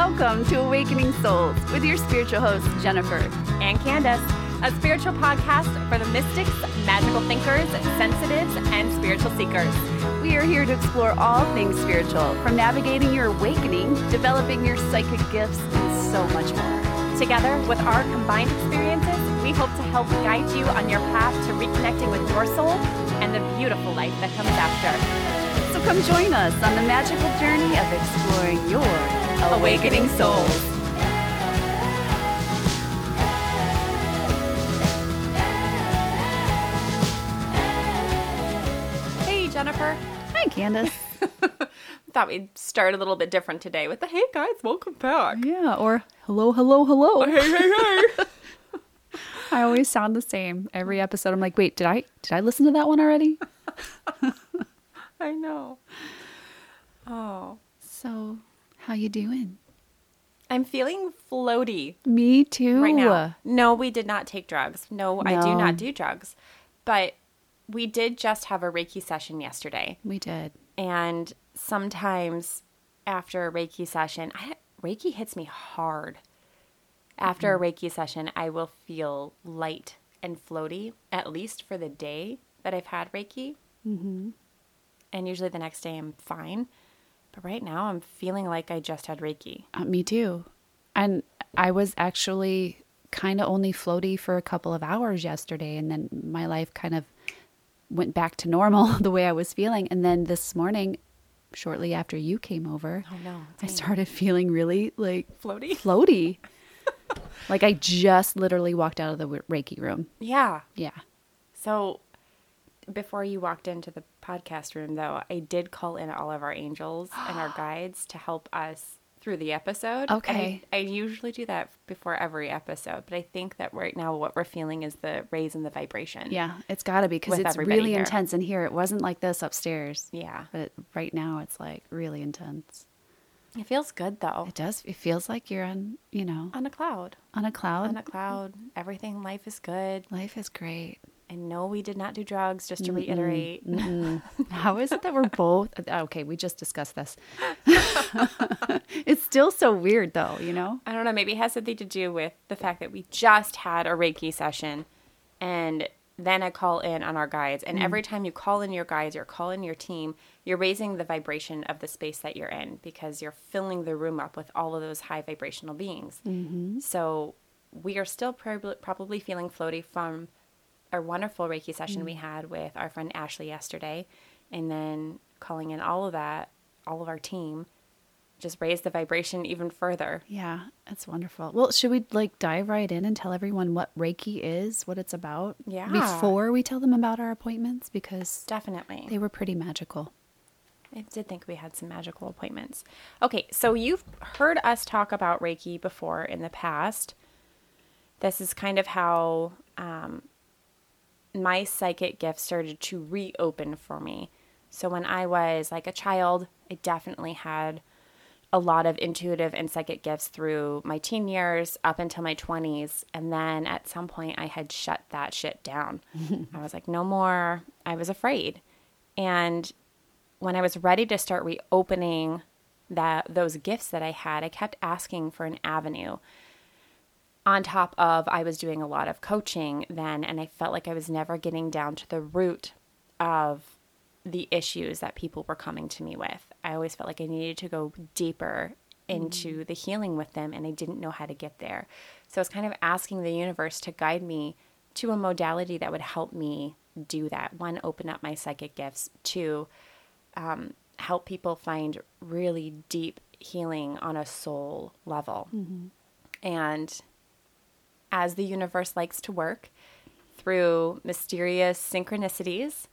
Welcome to Awakening Souls with your spiritual hosts, Jennifer. and Candace, a spiritual podcast for the mystics, magical thinkers, sensitives, and spiritual seekers. We are here to explore all things spiritual, from navigating your awakening, developing your psychic gifts, and so much more. Together, with our combined experiences, we hope to help guide you on your path to reconnecting with your soul and the beautiful life that comes after. So come join us on the magical journey of exploring your awakening souls. Hey, Jennifer. Hi, Candace. Thought we'd start a little bit different today with the hey guys, welcome back. yeah, or hello, hello, hello. Uh, hey, hey, hey. I always sound the same every episode. I'm like, wait, did I did I listen to that one already? I know. Oh, So, how you doing? I'm feeling floaty. Me too. right now. No, we did not take drugs. No, I do not do drugs. But we did just have a Reiki session yesterday. We did. And sometimes after a Reiki session, I, Reiki hits me hard. After a Reiki session, I will feel light and floaty, at least for the day that I've had Reiki. Mm-hmm. And usually the next day I'm fine. But right now I'm feeling like I just had Reiki. Uh, me too. And I was actually kind of only floaty for a couple of hours yesterday, and then my life kind of went back to normal the way I was feeling. And then this morning, shortly after you came over, Oh no. I started feeling really like floaty. floaty. like I just literally walked out of the Reiki room. Yeah. Yeah. So, before you walked into the podcast room, though, I did call in all of our angels and our guides to help us through the episode. Okay. I, I usually do that before every episode, but I think that right now what we're feeling is the raise in the vibration. Yeah, it's got to be because it's really here. intense in here. It wasn't like this upstairs. Yeah. But right now it's like really intense. It feels good, though. It does. It feels like you're on, you know, On a cloud. on a cloud. On a cloud. Everything, life is good. Life is great. And no, we did not do drugs, just to reiterate. How is it that we're both uh, okay? We just discussed this. it's still so weird, though. You know. I don't know, maybe it has something to do with the fact that we just had a Reiki session and then I call in on our guides. And mm. every time you call in your guides or call in your team, you're raising the vibration of the space that you're in because you're filling the room up with all of those high vibrational beings. Mm-hmm. So we are still prob- probably feeling floaty from a wonderful Reiki session we had with our friend Ashley yesterday. And then calling in all of that, all of our team, just raised the vibration even further. Yeah, it's wonderful. Well, should we like dive right in and tell everyone what Reiki is, what it's about? Yeah. Before we tell them about our appointments, because Definitely. they were pretty magical. I did think we had some magical appointments. Okay, so you've heard us talk about Reiki before in the past. This is kind of how um, my psychic gift started to reopen for me. So when I was like a child, I definitely had a lot of intuitive and psychic gifts through my teen years up until my 20s. And then at some point, I had shut that shit down. I was like, no more. I was afraid. And when I was ready to start reopening that those gifts that I had, I kept asking for an avenue. On top of I was doing a lot of coaching then and I felt like I was never getting down to the root of the issues that people were coming to me with. I always felt like I needed to go deeper into the healing with them and I didn't know how to get there. So I was kind of asking the universe to guide me to a modality that would help me do that. One, open up my psychic gifts. Two, um, help people find really deep healing on a soul level. And as the universe likes to work through mysterious synchronicities,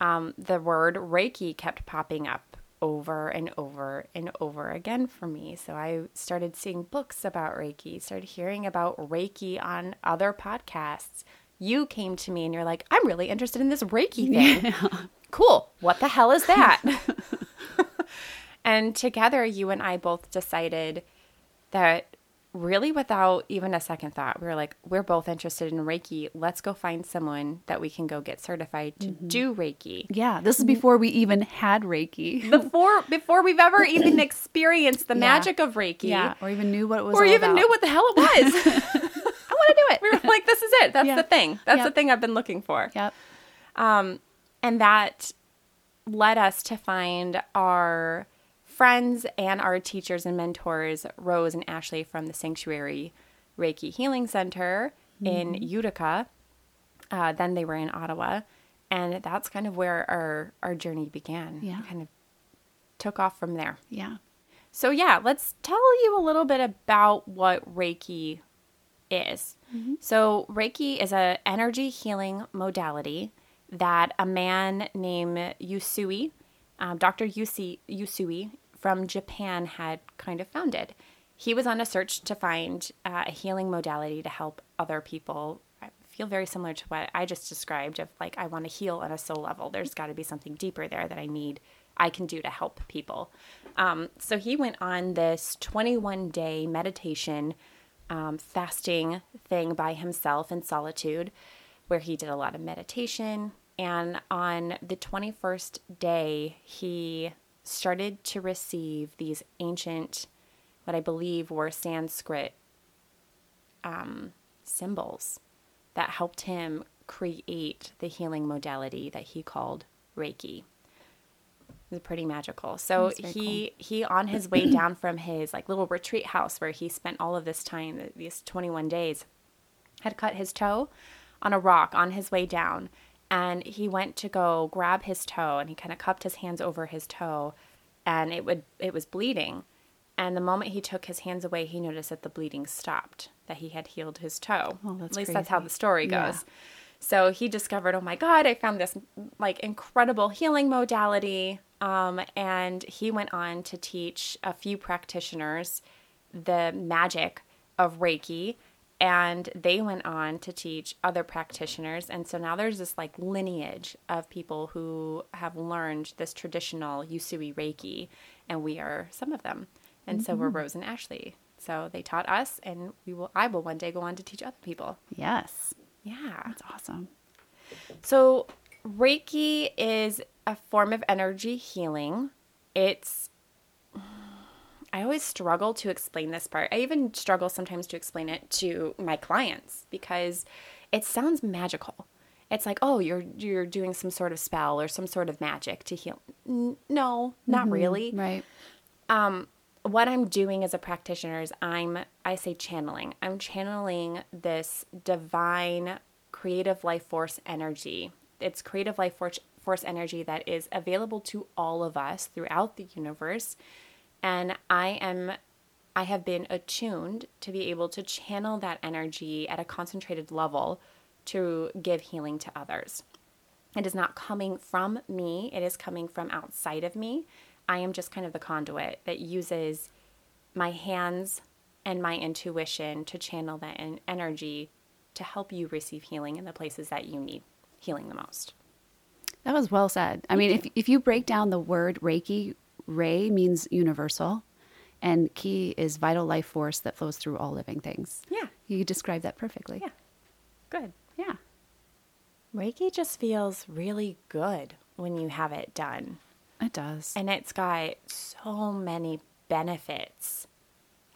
um, the word Reiki kept popping up over and over and over again for me. So I started seeing books about Reiki, started hearing about Reiki on other podcasts. You came to me and you're like, I'm really interested in this Reiki thing. Cool. What the hell is that? and together, you and I both decided that really without even a second thought, we were like, we're both interested in Reiki. Let's go find someone that we can go get certified to do Reiki. Yeah, this is before we even had Reiki. Before before we've ever even experienced the magic of Reiki. Yeah, or even knew what it was. Or even about. knew what the hell it was. I want to do it. we were like, this is it. That's Yeah. the thing. That's Yep. the thing I've been looking for. Yep. Um, and that led us to find our friends and our teachers and mentors, Rose and Ashley from the Sanctuary Reiki Healing Center in Utica. Uh, then they were in Ottawa. And that's kind of where our, our journey began. Yeah. Kind of took off from there. Yeah. So yeah, let's tell you a little bit about what Reiki is. So Reiki is a energy healing modality that a man named Yusui, um, Dr. Yusi, Yusui from Japan had kind of founded. He was on a search to find uh, a healing modality to help other people. I feel very similar to what I just described of like I want to heal on a soul level. There's got to be something deeper there that I need I can do to help people. Um, so he went on this 21 day meditation um, fasting thing by himself in solitude, where he did a lot of meditation. And on the 21st day, he started to receive these ancient, what I believe were Sanskrit um, symbols that helped him create the healing modality that he called Reiki. It was pretty magical. So he he on his way down from his like little retreat house where he spent all of this time, these 21 days, had cut his toe on a rock on his way down and he went to go grab his toe and he kind of cupped his hands over his toe and it would it was bleeding. And the moment he took his hands away he noticed that the bleeding stopped that he had healed his toe. Oh, at least that's how the story Yeah. goes. So he discovered oh my god i found this like incredible healing modality. Um, and he went on to teach a few practitioners the magic of reiki and they went on to teach other practitioners and so now there's this like lineage of people who have learned this traditional usui reiki and we are some of them and so we're mm-hmm. rose and ashley so they taught us and we will i will one day go on to teach other people Yes. yeah That's awesome. so, Reiki is a form of energy healing. It's, I always struggle to explain this part. I even struggle sometimes to explain it to my clients because it sounds magical. It's like, oh, you're you're doing some sort of spell or some sort of magic to heal. N- No, not really Right. Um what I'm doing as a practitioner is I'm I say channeling. I'm channeling this divine creative life force energy. It's creative life force force energy that is available to all of us throughout the universe. And I am I have been attuned to be able to channel that energy at a concentrated level to give healing to others. It is not coming from me, it is coming from outside of me. I am just kind of the conduit that uses my hands and my intuition to channel that en- energy to help you receive healing in the places that you need healing the most. That was well said. I mean, if if you break down the word Reiki, Rei means universal, and Ki is vital life force that flows through all living things. Yeah. You described that perfectly. Yeah. Good. Yeah. Reiki just feels really good when you have it done. It does. And it's got so many benefits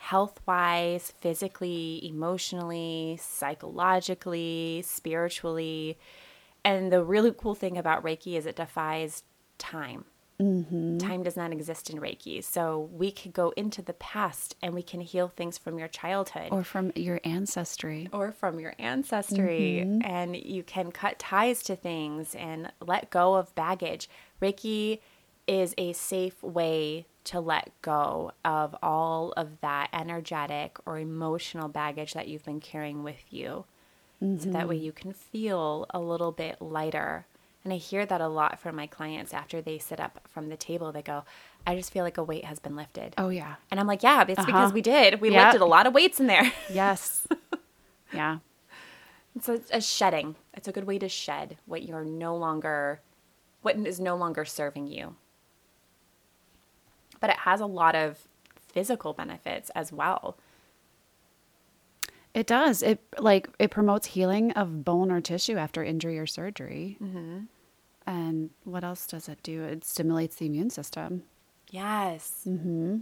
health wise, physically, emotionally, psychologically, spiritually. And the really cool thing about Reiki is it defies time. Mm-hmm. Time does not exist in Reiki. So we could go into the past and we can heal things from your childhood or from your ancestry. or from your ancestry and you can cut ties to things and let go of baggage. Reiki is a safe way to let go of all of that energetic or emotional baggage that you've been carrying with you. So that way you can feel a little bit lighter. And I hear that a lot from my clients after they sit up from the table. They go, I just feel like a weight has been lifted. Oh yeah. And I'm like, yeah, it's because Uh-huh. we did. We Yeah. lifted a lot of weights in there. Yes. yeah. It's a, a shedding. It's a good way to shed what you're no longer, what is no longer serving you. But it has a lot of physical benefits as well. It does. It like it promotes healing of bone or tissue after injury or surgery. Mm-hmm. And what else does it do? It stimulates the immune system. Yes. Mm-hmm.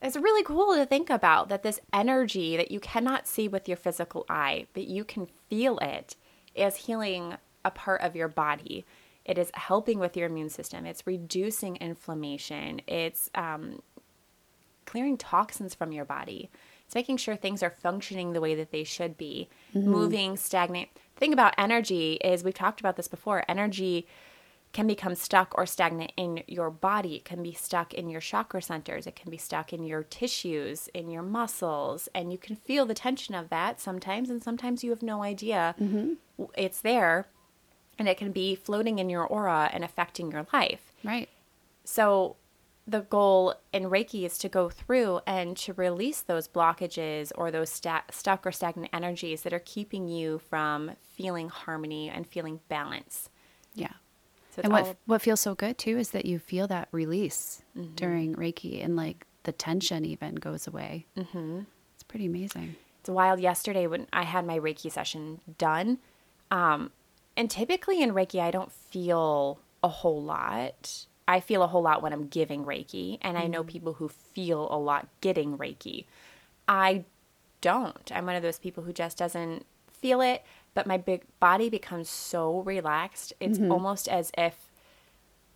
It's really cool to think about that this energy that you cannot see with your physical eye, but you can feel it, is healing a part of your body. It is helping with your immune system. It's reducing inflammation. It's um, clearing toxins from your body. It's making sure things are functioning the way that they should be, mm-hmm. moving, stagnate. Thing about energy is we've talked about this before. Energy can become stuck or stagnant in your body. It can be stuck in your chakra centers. It can be stuck in your tissues, in your muscles. And you can feel the tension of that sometimes. And sometimes you have no idea mm-hmm. it's there. And it can be floating in your aura and affecting your life. Right. So the goal in Reiki is to go through and to release those blockages or those sta- stuck or stagnant energies that are keeping you from feeling harmony and feeling balance. Yeah. So and what all... what feels so good too is that you feel that release mm-hmm. during Reiki, and like the tension even goes away. Mm-hmm. It's pretty amazing. It's wild. Yesterday when I had my Reiki session done, um, and typically in Reiki I don't feel a whole lot. I feel a whole lot when I'm giving Reiki, and mm-hmm. I know mm. people who feel a lot getting Reiki. I don't. I'm one of those people who just doesn't feel it but my big body becomes so relaxed. It's mm-hmm. almost as if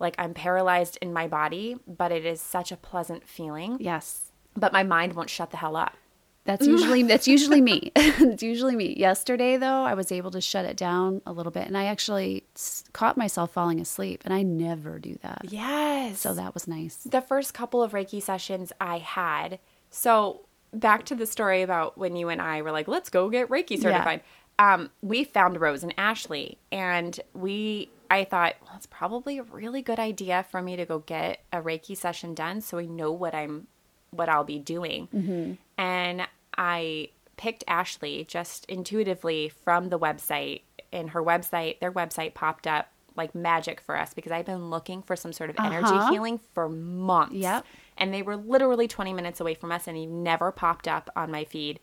like I'm paralyzed in my body, but it is such a pleasant feeling. Yes. But my mind won't shut the hell up. That's usually that's usually me. it's usually me. Yesterday though, I was able to shut it down a little bit and I actually caught myself falling asleep and I never do that. Yes. So that was nice. The first couple of Reiki sessions I had. So back to the story about when you and I were like, let's go get Reiki certified. Yeah um, we found Rose and Ashley, and we I thought, well, it's probably a really good idea for me to go get a Reiki session done, so we know what I'm what I'll be doing. Mm-hmm. And I picked Ashley just intuitively from the website. And her website, their website popped up like magic for us because I've been looking for some sort of energy uh-huh. healing for months. Yep. And they were literally 20 minutes away from us, and he never popped up on my feed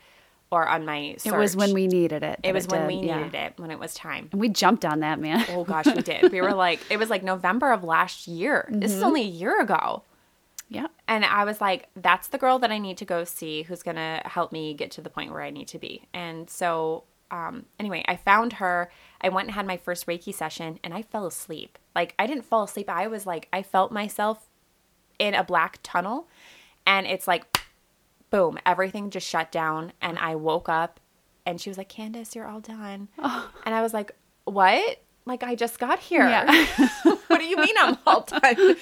or on my search. It was when we needed it. It was it when did. we needed yeah. it, when it was time. And we jumped on that, man. oh gosh, we did. We were like, it was like November of last year. Mm-hmm. This is mm-hmm. only a year ago. Yeah. And I was like, that's the girl that I need to go see who's going to help me get to the point where I need to be. And so, um, anyway, I found her. I went and had my first Reiki session and I fell asleep. Like, I didn't fall asleep. I was like, I felt myself in a black tunnel. And it's like, boom, everything just shut down. And I woke up and she was like, Candace, you're all done. Oh. And I was like, what? Like, I just got here. Yeah. what do you mean I'm all done?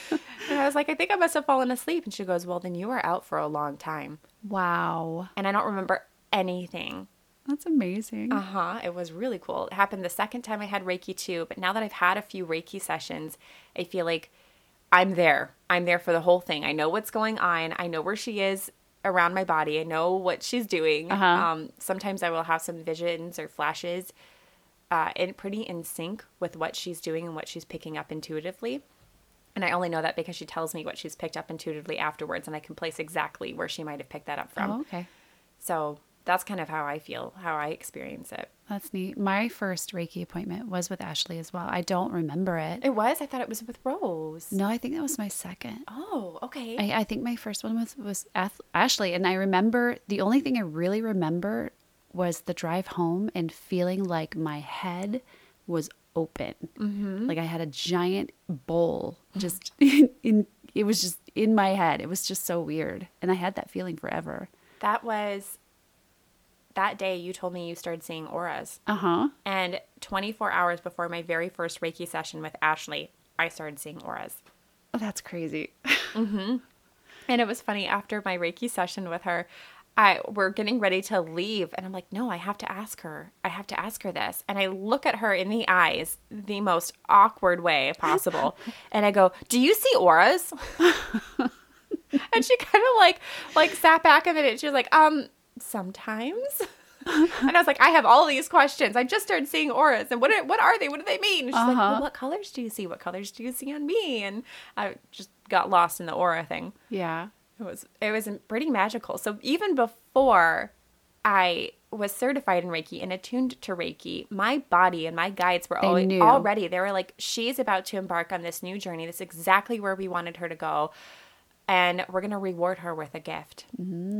And I was like, I think I must have fallen asleep. And she goes, Well, then you were out for a long time. Wow. And I don't remember anything. That's amazing. Uh huh. It was really cool. It happened the second time I had Reiki too. But now that I've had a few Reiki sessions, I feel like I'm there. I'm there for the whole thing. I know what's going on. I know where she is around my body. I know what she's doing. Uh-huh. Um, sometimes I will have some visions or flashes, uh, and pretty in sync with what she's doing and what she's picking up intuitively. And I only know that because she tells me what she's picked up intuitively afterwards, and I can place exactly where she might have picked that up from. Oh, okay. So that's kind of how I feel, how I experience it. That's neat. My first Reiki appointment was with Ashley as well. I don't remember it. It was? I thought it was with Rose. No, I think that was my second. Oh, okay. I, I think my first one was was Ashley, and I remember the only thing I really remember was the drive home and feeling like my head was open, mm-hmm. like I had a giant bowl just in, in. It was just in my head. It was just so weird, and I had that feeling forever. That was that day you told me you started seeing auras. Uh huh. And 24 hours before my very first Reiki session with Ashley, I started seeing auras. Oh, that's crazy. mm-hmm. And it was funny after my Reiki session with her. I we're getting ready to leave and I'm like, "No, I have to ask her. I have to ask her this." And I look at her in the eyes the most awkward way possible. and I go, "Do you see auras?" and she kind of like like sat back a minute. She was like, "Um, sometimes. and I was like, I have all these questions. I just started seeing auras, and what are, what are they? What do they mean? she's uh-huh. like, well, what colors do you see? What colors do you see on me? And I just got lost in the aura thing. Yeah, it was it was pretty magical. So even before I was certified in Reiki and attuned to Reiki, my body and my guides were always, already, they were like, she's about to embark on this new journey. This is exactly where we wanted her to go. And we're going to reward her with a gift.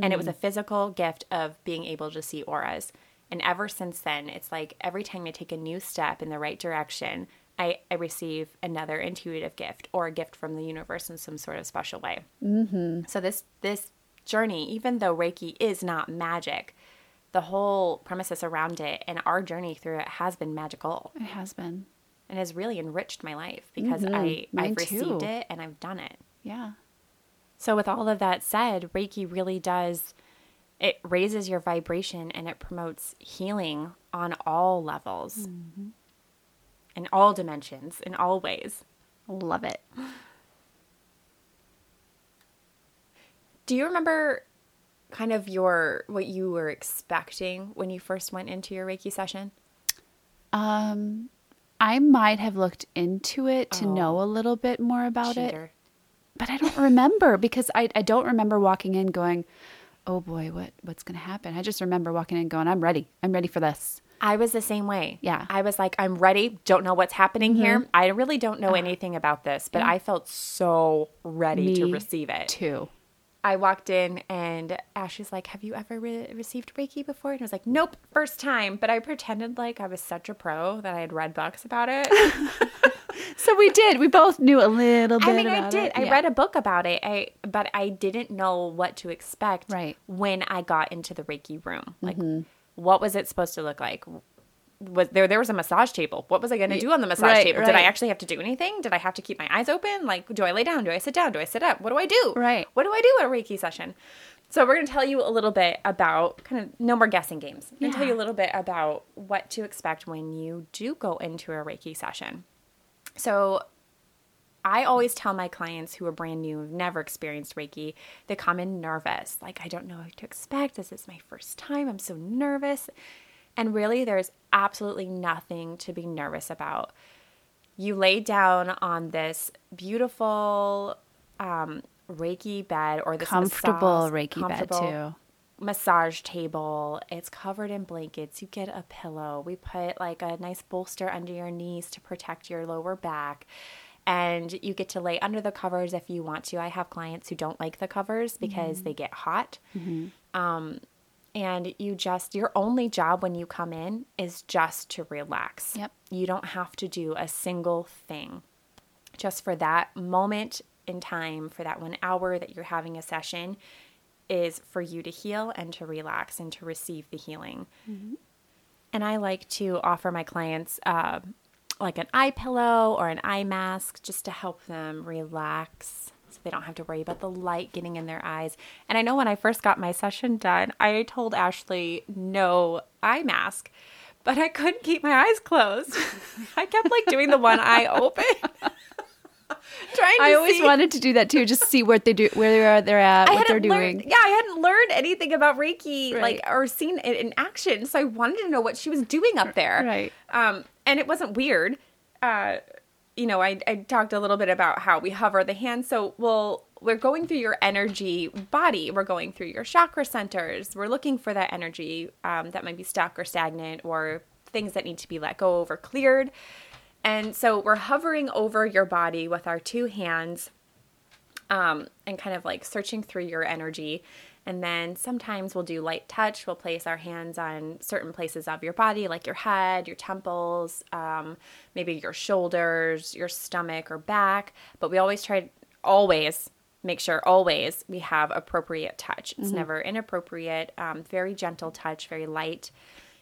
And it was a mm. physical gift of being able to see auras. And ever since then, it's like every time I take a new step in the right direction, I, I receive another intuitive gift or a gift from the universe in some sort of special way. Mm-hmm. So this this journey, even though Reiki is not magic, the whole premises around it and our journey through it has been magical It has been. and has really enriched my life because I Mm-hmm. Mine I've received too. it and I've done it. Yeah. So with all of that said, Reiki really does it raises your vibration and it promotes healing on all levels. In all dimensions, in all ways. Love it. Do you remember kind of your what you were expecting when you first went into your Reiki session? Um, I might have looked into it to know a little bit more about it, but I don't remember because I, I don't remember walking in going, oh boy, what what's gonna happen? I just remember walking in going, I'm ready. I'm ready for this. I was the same way. Yeah. Mm-hmm. I was like, I'm ready. Don't know what's happening here. I really don't know anything about this, but I felt so ready to receive it. Too. I walked in and Ashley's like, Have you ever re- received Reiki before? And I was like, Nope, first time. But I pretended like I was such a pro that I had read books about it. So we did. We both knew a little bit. I mean, I did. I read a book about it. I but I didn't know what to expect Right. when I got into the Reiki room. Like Mm-hmm. What was it supposed to look like? Was there there was a massage table. What was I going to do on the massage right, table? Did I actually have to do anything? Did I have to keep my eyes open? Like do I lay down? Do I sit down? Do I sit up? What do I do? Right. What do I do at a Reiki session? So we're going to tell you a little bit about kind of no more guessing games. I'm going to tell you a little bit about what to expect when you do go into a Reiki session. So I always tell my clients who are brand new, who've never experienced Reiki, they come in nervous. Like, I don't know what to expect. This is my first time. I'm so nervous. And really, there's absolutely nothing to be nervous about. You lay down on this beautiful um, Reiki bed or this comfortable massage- Reiki bed comfortable too. massage table. It's covered in blankets. You get a pillow. We put like a nice bolster under your knees to protect your lower back. And you get to lay under the covers if you want to. I have clients who don't like the covers because they get hot. Um, and you just, your only job when you come in is just to relax. Yep. You don't have to do a single thing just for that moment in time, for that one hour that you're having a session, is for you to heal and to relax and to receive the healing. And I like to offer my clients uh, like an eye pillow or an eye mask just to help them relax so they don't have to worry about the light getting in their eyes. And I know when I first got my session done, I told Ashley no eye mask. But I couldn't keep my eyes closed. I kept like doing the one eye open. Trying to I always see- wanted to do that too, just see what they do, where they are, they're at, I what they're learned- doing. yeah, I hadn't learned anything about Reiki, Right. like or seen it in action, so I wanted to know what she was doing up there. Right. Um, and it wasn't weird. Uh, you know, I, I talked a little bit about how we hover the hand. So we'll we're going through your energy body. We're going through your chakra centers. We're looking for that energy um, that might be stuck or stagnant or things that need to be let go of or cleared. And so we're hovering over your body with our two hands um, and kind of like searching through your energy. And then sometimes we'll do light touch. We'll place our hands on certain places of your body, like your head, your temples, um, maybe your shoulders, your stomach, or back. But we always try, always make sure, always we have appropriate touch. It's never inappropriate, um, very gentle touch, very light,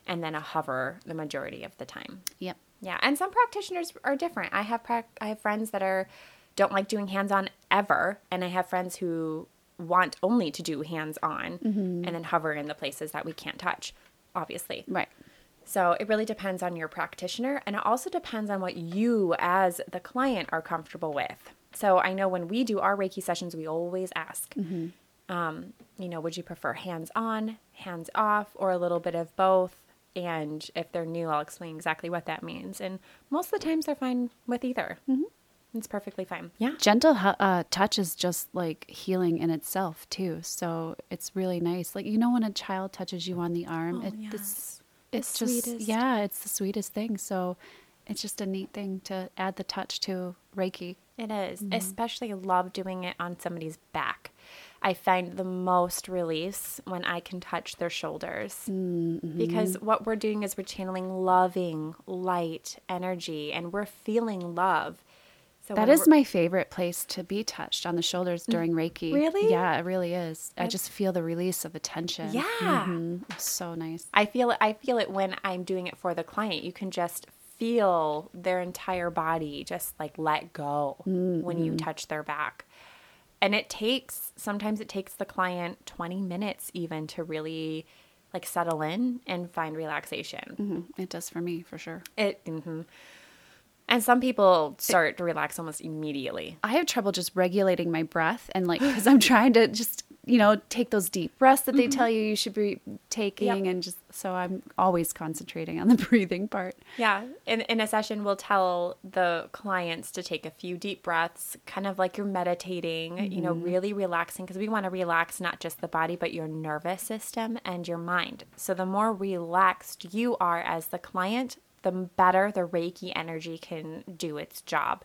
and then a hover the majority of the time. Yep. Yeah, and some practitioners are different. I have prac- I have friends that are don't like doing hands-on ever, and I have friends who want only to do hands-on mm-hmm. and then hover in the places that we can't touch, obviously. Right. So it really depends on your practitioner, and it also depends on what you, as the client, are comfortable with. So I know when we do our Reiki sessions, we always ask, mm-hmm. um, you know, would you prefer hands on, hands off, or a little bit of both? And if they're new, I'll explain exactly what that means. And most of the times, they're fine with either. Mm-hmm. It's perfectly fine. Yeah. gentle uh, touch is just like healing in itself too so it's really nice like you know when a child touches you on the arm Oh, it, yes. it's, The it's just sweetest. yeah it's the sweetest thing so it's just a neat thing to add the touch to reiki It is. Mm-hmm. Especially love doing it on somebody's back. I find the most release when I can touch their shoulders. Mm-hmm. Because what we're doing is we're channeling loving, light energy and we're feeling love. So That is my favorite place to be touched on the shoulders during Reiki. Really? Yeah, it really is. I just feel the release of attention. Yeah. Mhm. So nice. I feel it I feel it when I'm doing it for the client. You can just feel their entire body just like let go when you touch their back. And it takes sometimes it takes the client 20 minutes even to really like settle in and find relaxation. Mhm. It does for me, for sure. It mhm. And some people start to relax almost immediately. I have trouble just regulating my breath and like because I'm trying to just you know take those deep breaths that they tell you you should be taking Mm-hmm. Yep. and just so I'm always concentrating on the breathing part. Yeah. In, in a session, we'll tell the clients to take a few deep breaths, kind of like you're meditating, you know, really relaxing because we want to relax not just the body, but your nervous system and your mind. So the more relaxed you are as the client, the better the Reiki energy can do its job.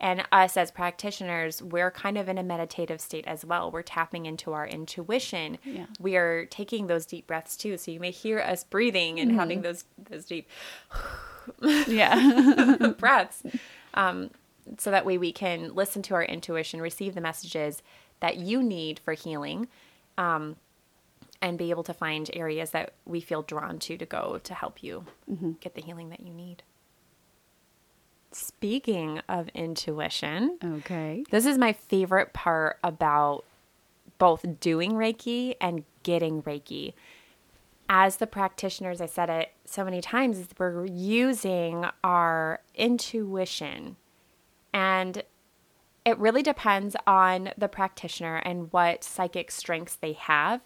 And us as practitioners, we're kind of in a meditative state as well. We're tapping into our intuition. Yeah. We are taking those deep breaths too. So you may hear us breathing and having those those deep Yeah. breaths um, so that way we can listen to our intuition receive the messages that you need for healing um, and be able to find areas that we feel drawn to to go to help you mm-hmm. get the healing that you need speaking of intuition okay. this is my favorite part about both doing Reiki and getting Reiki. As the practitioners, I said it so many times, is we're using our intuition. And it really depends on the practitioner and what psychic strengths they have.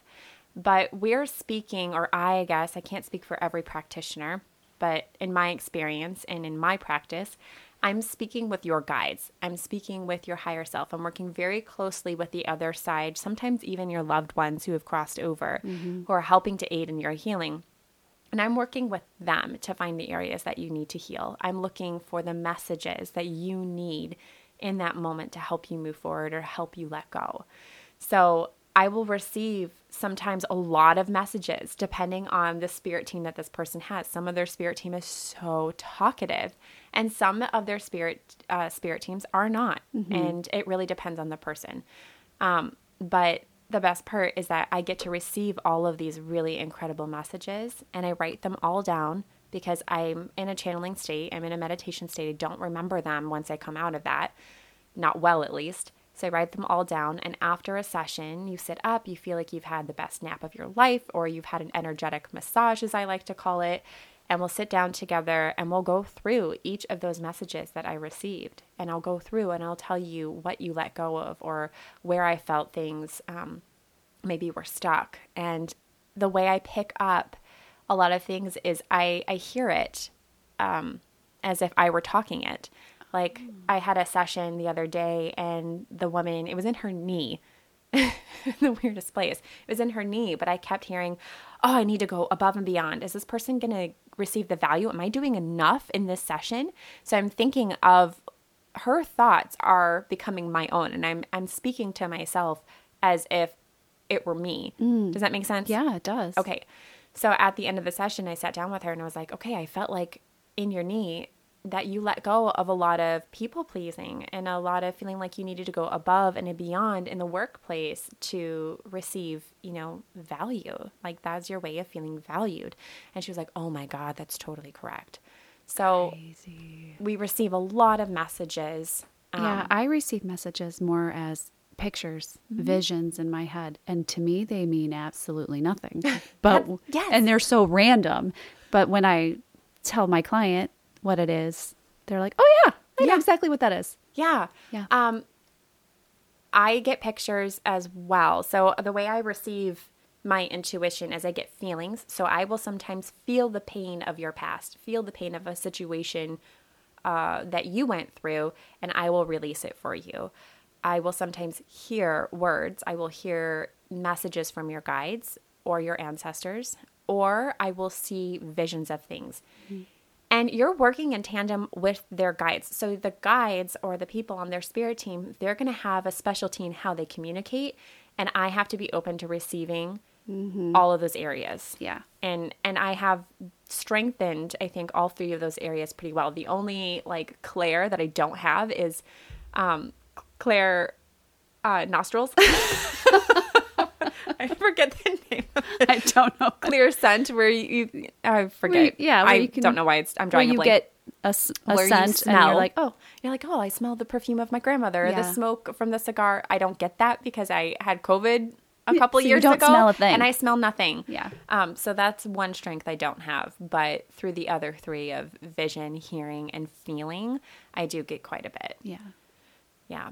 But we're speaking, or I guess, I can't speak for every practitioner, but in my experience and in my practice, I'm speaking with your guides. I'm speaking with your higher self. I'm working very closely with the other side, sometimes even your loved ones who have crossed over, mm-hmm. who are helping to aid in your healing. And I'm working with them to find the areas that you need to heal. I'm looking for the messages that you need in that moment to help you move forward or help you let go. So I will receive sometimes a lot of messages depending on the spirit team that this person has. Some of their spirit team is so talkative, and some of their spirit uh, spirit teams are not, and it really depends on the person. Um, but the best part is that I get to receive all of these really incredible messages, and I write them all down because I'm in a channeling state. I'm in a meditation state. I don't remember them once I come out of that, not well at least. So I write them all down. And after a session, you sit up, you feel like you've had the best nap of your life, or you've had an energetic massage, as I like to call it. And we'll sit down together and we'll go through each of those messages that I received. And I'll go through and I'll tell you what you let go of or where I felt things um, maybe were stuck. And the way I pick up a lot of things is I, I hear it um, as if I were talking it. Like mm. I had a session the other day, and the woman, it was in her knee. the weirdest place. It was in her knee, but I kept hearing, Oh, I need to go above and beyond. Is this person going to receive the value? Am I doing enough in this session? So I'm thinking of her thoughts are becoming my own, and I'm, I'm speaking to myself as if it were me. Mm. Does that make sense? Yeah, it does. Okay. So at the end of the session, I sat down with her and I was like, okay, I felt like in your knee that you let go of a lot of people pleasing and a lot of feeling like you needed to go above and beyond in the workplace to receive, you know, value. Like that's your way of feeling valued. And she was like, oh my God, that's totally correct. So Crazy. we receive a lot of messages. Um, yeah, I receive messages more as pictures, Mm-hmm. visions in my head, and to me they mean absolutely nothing. But yes. and they're so random. But when I tell my client what it is, they're like, "Oh yeah, I know exactly what that is." Yeah. Yeah. Um, I get pictures as well. So the way I receive my intuition is I get feelings. So I will sometimes feel the pain of your past, feel the pain of a situation uh, that you went through, and I will release it for you. I will sometimes hear words, I will hear messages from your guides or your ancestors, or I will see visions of things. And you're working in tandem with their guides. So the guides or the people on their spirit team, they're going to have a specialty in how they communicate, and I have to be open to receiving all of those areas Yeah. and and I have strengthened I think all three of those areas pretty well. The only like clair that I don't have is um clair uh nostrils. I forget the name of it. I don't know. Clear scent where you, you I forget. yeah, where I you can- don't know why it's I'm Where drawing a you blank. get a Where you scent and smell. you're like, oh, You're like, oh, I smell the perfume of my grandmother, or the smoke from the cigar. I don't get that because I had COVID a couple so you years don't ago, smell a thing. and I smell nothing. Yeah. Um. So that's one strength I don't have, but through the other three of vision, hearing, and feeling, I do get quite a bit. yeah. Yeah.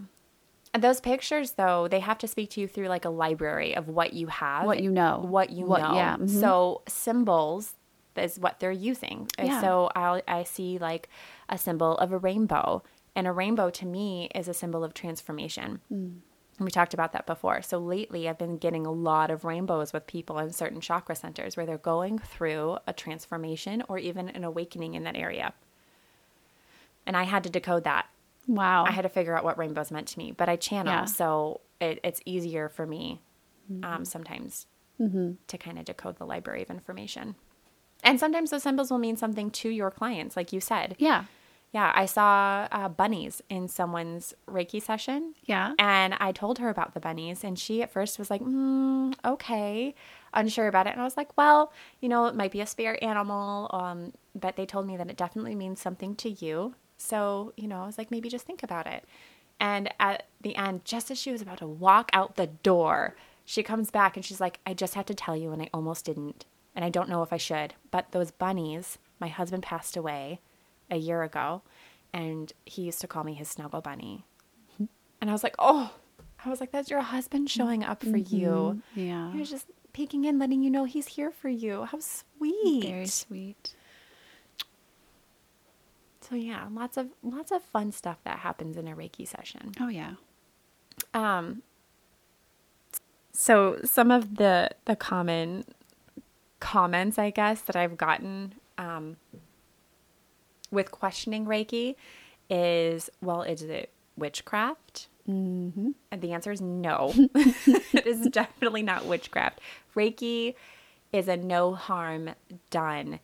And those pictures, though, they have to speak to you through like a library of what you have, What you know. what you What- know. yeah, mhm. So symbols is what they're using. And Yeah. So I I see like a symbol of a rainbow, and a rainbow to me is a symbol of transformation. Mm. And we talked about that before. So lately, I've been getting a lot of rainbows with people in certain chakra centers where they're going through a transformation or even an awakening in that area. And I had to decode that. Wow. I had to figure out what rainbows meant to me, but I channel, Yeah. so it, it's easier for me um, sometimes to kind of decode the library of information. And sometimes those symbols will mean something to your clients, like you said. yeah. Yeah, I saw uh, bunnies in someone's Reiki session. Yeah. And I told her about the bunnies, and she at first was like, mm, okay, unsure about it. And I was like, well, you know, it might be a spirit animal, um, but they told me that it definitely means something to you. So, you know, I was like, maybe just think about it. And at the end, just as she was about to walk out the door, she comes back and she's like, I just had to tell you, and I almost didn't. And I don't know if I should, but those bunnies, my husband passed away a year ago, and he used to call me his snuggle bunny. And I was like, oh, I was like, that's your husband showing up for mm-hmm. you. Yeah. He was just peeking in, letting you know he's here for you. How sweet. Very sweet. So yeah, lots of lots of fun stuff that happens in a Reiki session. Oh, yeah. Um so some of the the common comments I guess that I've gotten um with questioning Reiki is well is it witchcraft? Mm-hmm. And the answer is no. it is definitely not witchcraft. Reiki is a no harm done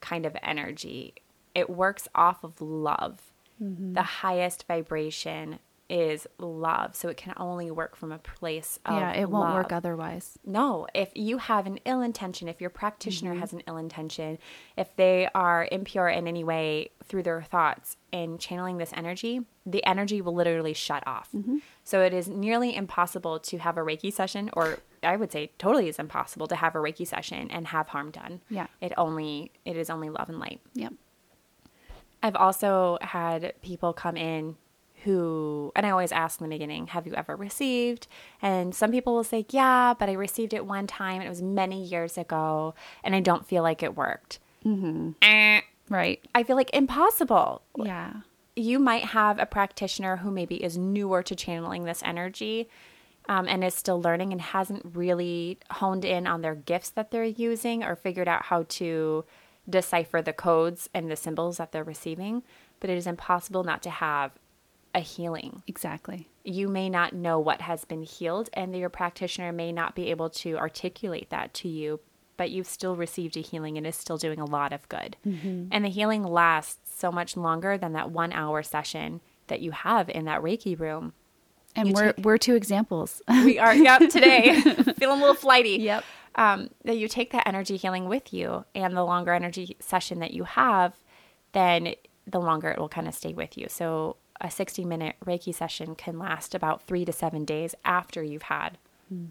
kind of energy. It works off of love. Mm-hmm. The highest vibration is love. So it can only work from a place of Yeah, it won't work otherwise. No, if you have an ill intention, if your practitioner mm-hmm. has an ill intention, if they are impure in any way through their thoughts in channeling this energy, the energy will literally shut off. Mm-hmm. So it is nearly impossible to have a Reiki session, or I would say totally is impossible to have a Reiki session and have harm done. Yeah. It only it is only love and light. Yep. I've also had people come in who, and I always ask in the beginning, have you ever received? And some people will say, yeah, but I received it one time and it was many years ago and I don't feel like it worked. Eh, Right. I feel like impossible. Yeah. You might have a practitioner who maybe is newer to channeling this energy um, and is still learning and hasn't really honed in on their gifts that they're using or figured out how to decipher the codes and the symbols that they're receiving. But it is impossible not to have a healing. Exactly. You may not know what has been healed, and your practitioner may not be able to articulate that to you, but you've still received a healing and is still doing a lot of good. Mm-hmm. And the healing lasts so much longer than that one hour session that you have in that Reiki room. And You we're take- we're two examples. We are, yep, today, feeling a little flighty. Yep. Um, that you take that energy healing with you, and the longer energy session that you have, then the longer it will kind of stay with you. So a 60 minute Reiki session can last about three to seven days after you've had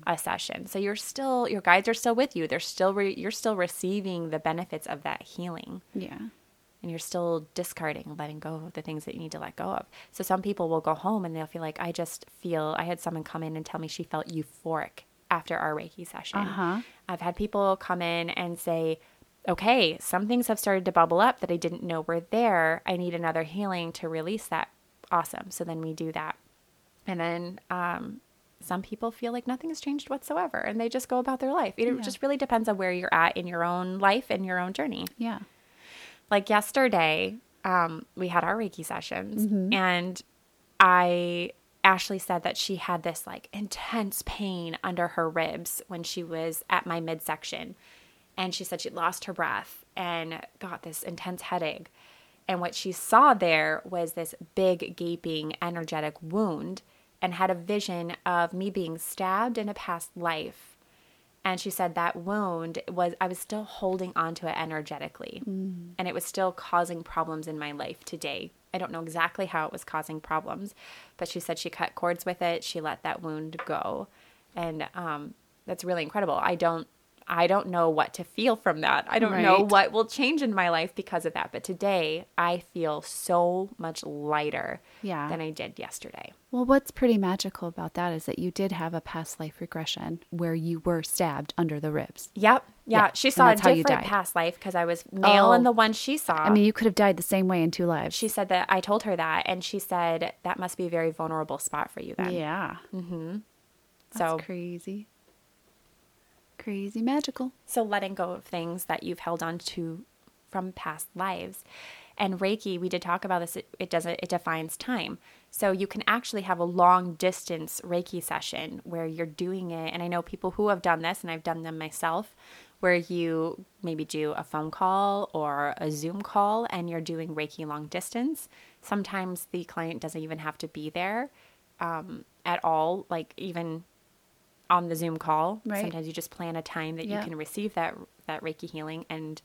a session. So you're still, your guides are still with you. They're still, re- you're still receiving the benefits of that healing yeah. And you're still discarding, letting go of the things that you need to let go of. So some people will go home and they'll feel like, I just feel, I had someone come in and tell me she felt euphoric after our Reiki session. Uh-huh. I've had people come in and say, okay, some things have started to bubble up that I didn't know were there. I need another healing to release that. Awesome. So then we do that. And then um, some people feel like nothing has changed whatsoever and they just go about their life. It Yeah. just really depends on where you're at in your own life and your own journey. Yeah. Like yesterday, um, we had our Reiki sessions and I Ashley said that she had this like intense pain under her ribs when she was at my midsection. And she said she lost her breath and got this intense headache. And what she saw there was this big, gaping, energetic wound and had a vision of me being stabbed in a past life. And she said that wound was, I was still holding onto it energetically. And it was still causing problems in my life today. I don't know exactly how it was causing problems, but she said she cut cords with it. She let that wound go. And um, that's really incredible. I don't. I don't know what to feel from that. I don't know what will change in my life because of that. But today, I feel so much lighter Yeah. than I did yesterday. Well, what's pretty magical about that is that you did have a past life regression where you were stabbed under the ribs. Yep. Yeah. Yeah, She saw a that's how you different past life because I was male Oh. in the one she saw. I mean, you could have died the same way in two lives. she said that I told her that, and she said that must be a very vulnerable spot for you then. yeah. Mm-hmm. That's So, crazy. Crazy magical. so letting go of things that you've held on to from past lives. And Reiki, we did talk about this. It, it doesn't It defines time, so you can actually have a long distance Reiki session where you're doing it. And I know people who have done this, and I've done them myself, where you maybe do a phone call or a Zoom call, and you're doing Reiki long distance. Sometimes the client doesn't even have to be there um, at all, like even on the Zoom call. Right. Sometimes you just plan a time that Yeah. you can receive that that Reiki healing, and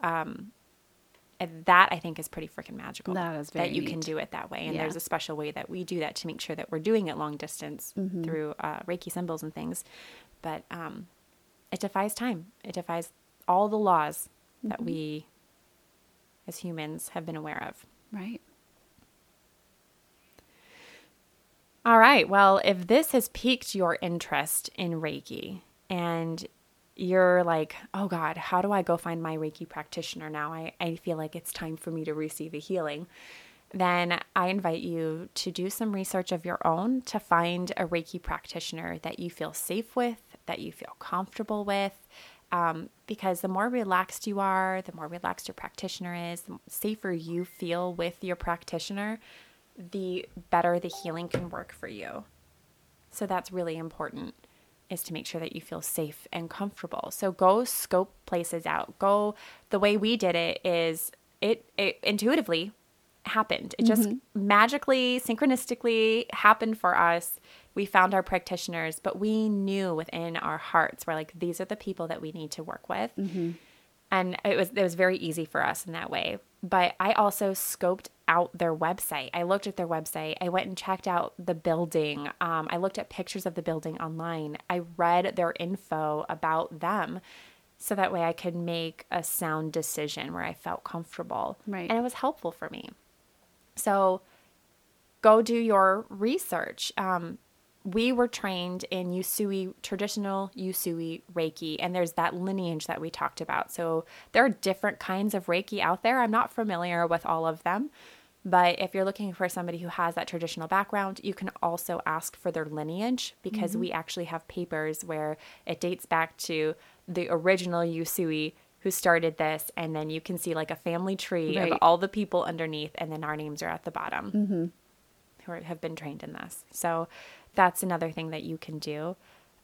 um, and that I think is pretty freaking magical. That is that you can do it that way, and Yeah. there's a special way that we do that to make sure that we're doing it long distance Mm-hmm. through uh, Reiki symbols and things. But um, it defies time. It defies all the laws that Mm-hmm. we as humans have been aware of. Right. All right. Well, if this has piqued your interest in Reiki and you're like, oh God, how do I go find my Reiki practitioner now? I, I feel like it's time for me to receive a healing. Then I invite you to do some research of your own to find a Reiki practitioner that you feel safe with, that you feel comfortable with. Um, because the more relaxed you are, the more relaxed your practitioner is, the safer you feel with your practitioner, the better the healing can work for you. So that's really important is to make sure that you feel safe and comfortable. So go scope places out. Go the way we did it is it, it intuitively happened. It just mm-hmm. magically, synchronistically happened for us. We found our practitioners, but we knew within our hearts we're like these are the people that we need to work with mm-hmm. And it was it was very easy for us in that way. But i also scoped out their website. I looked at their website. I went and checked out the building. Um, i looked at pictures of the building online. I read their info about them so that way i could make a sound decision where i felt comfortable. Right. and it was helpful for me. So go do your research. Um, we were trained in Usui, traditional Usui Reiki, and there's that lineage that we talked about. So there are different kinds of Reiki out there. I'm not familiar with all of them, but if you're looking for somebody who has that traditional background, you can also ask for their lineage because mm-hmm. we actually have papers where it dates back to the original Usui who started this, and then you can see like a family tree Right. of all the people underneath, and then our names are at the bottom mm-hmm. who are, have been trained in this. So that's another thing that you can do.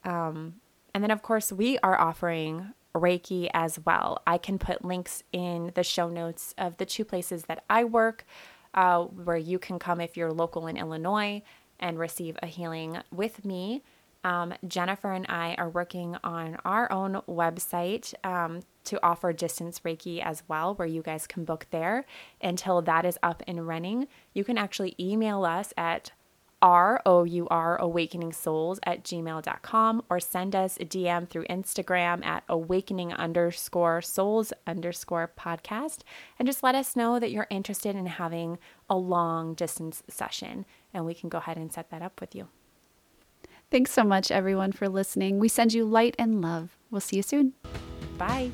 Um, and then, of course, we are offering Reiki as well. I can put links in the show notes of the two places that I work, uh, where you can come if you're local in Illinois and receive a healing with me. Um, Jennifer and I are working on our own website um, to offer distance Reiki as well, where you guys can book there. Until that is up and running, you can actually email us at R O U R awakening souls at gmail.com or send us a DM through Instagram at awakening underscore souls underscore podcast and just let us know that you're interested in having a long distance session and we can go ahead and set that up with you. Thanks so much, everyone, for listening. We send you light and love. We'll see you soon. Bye.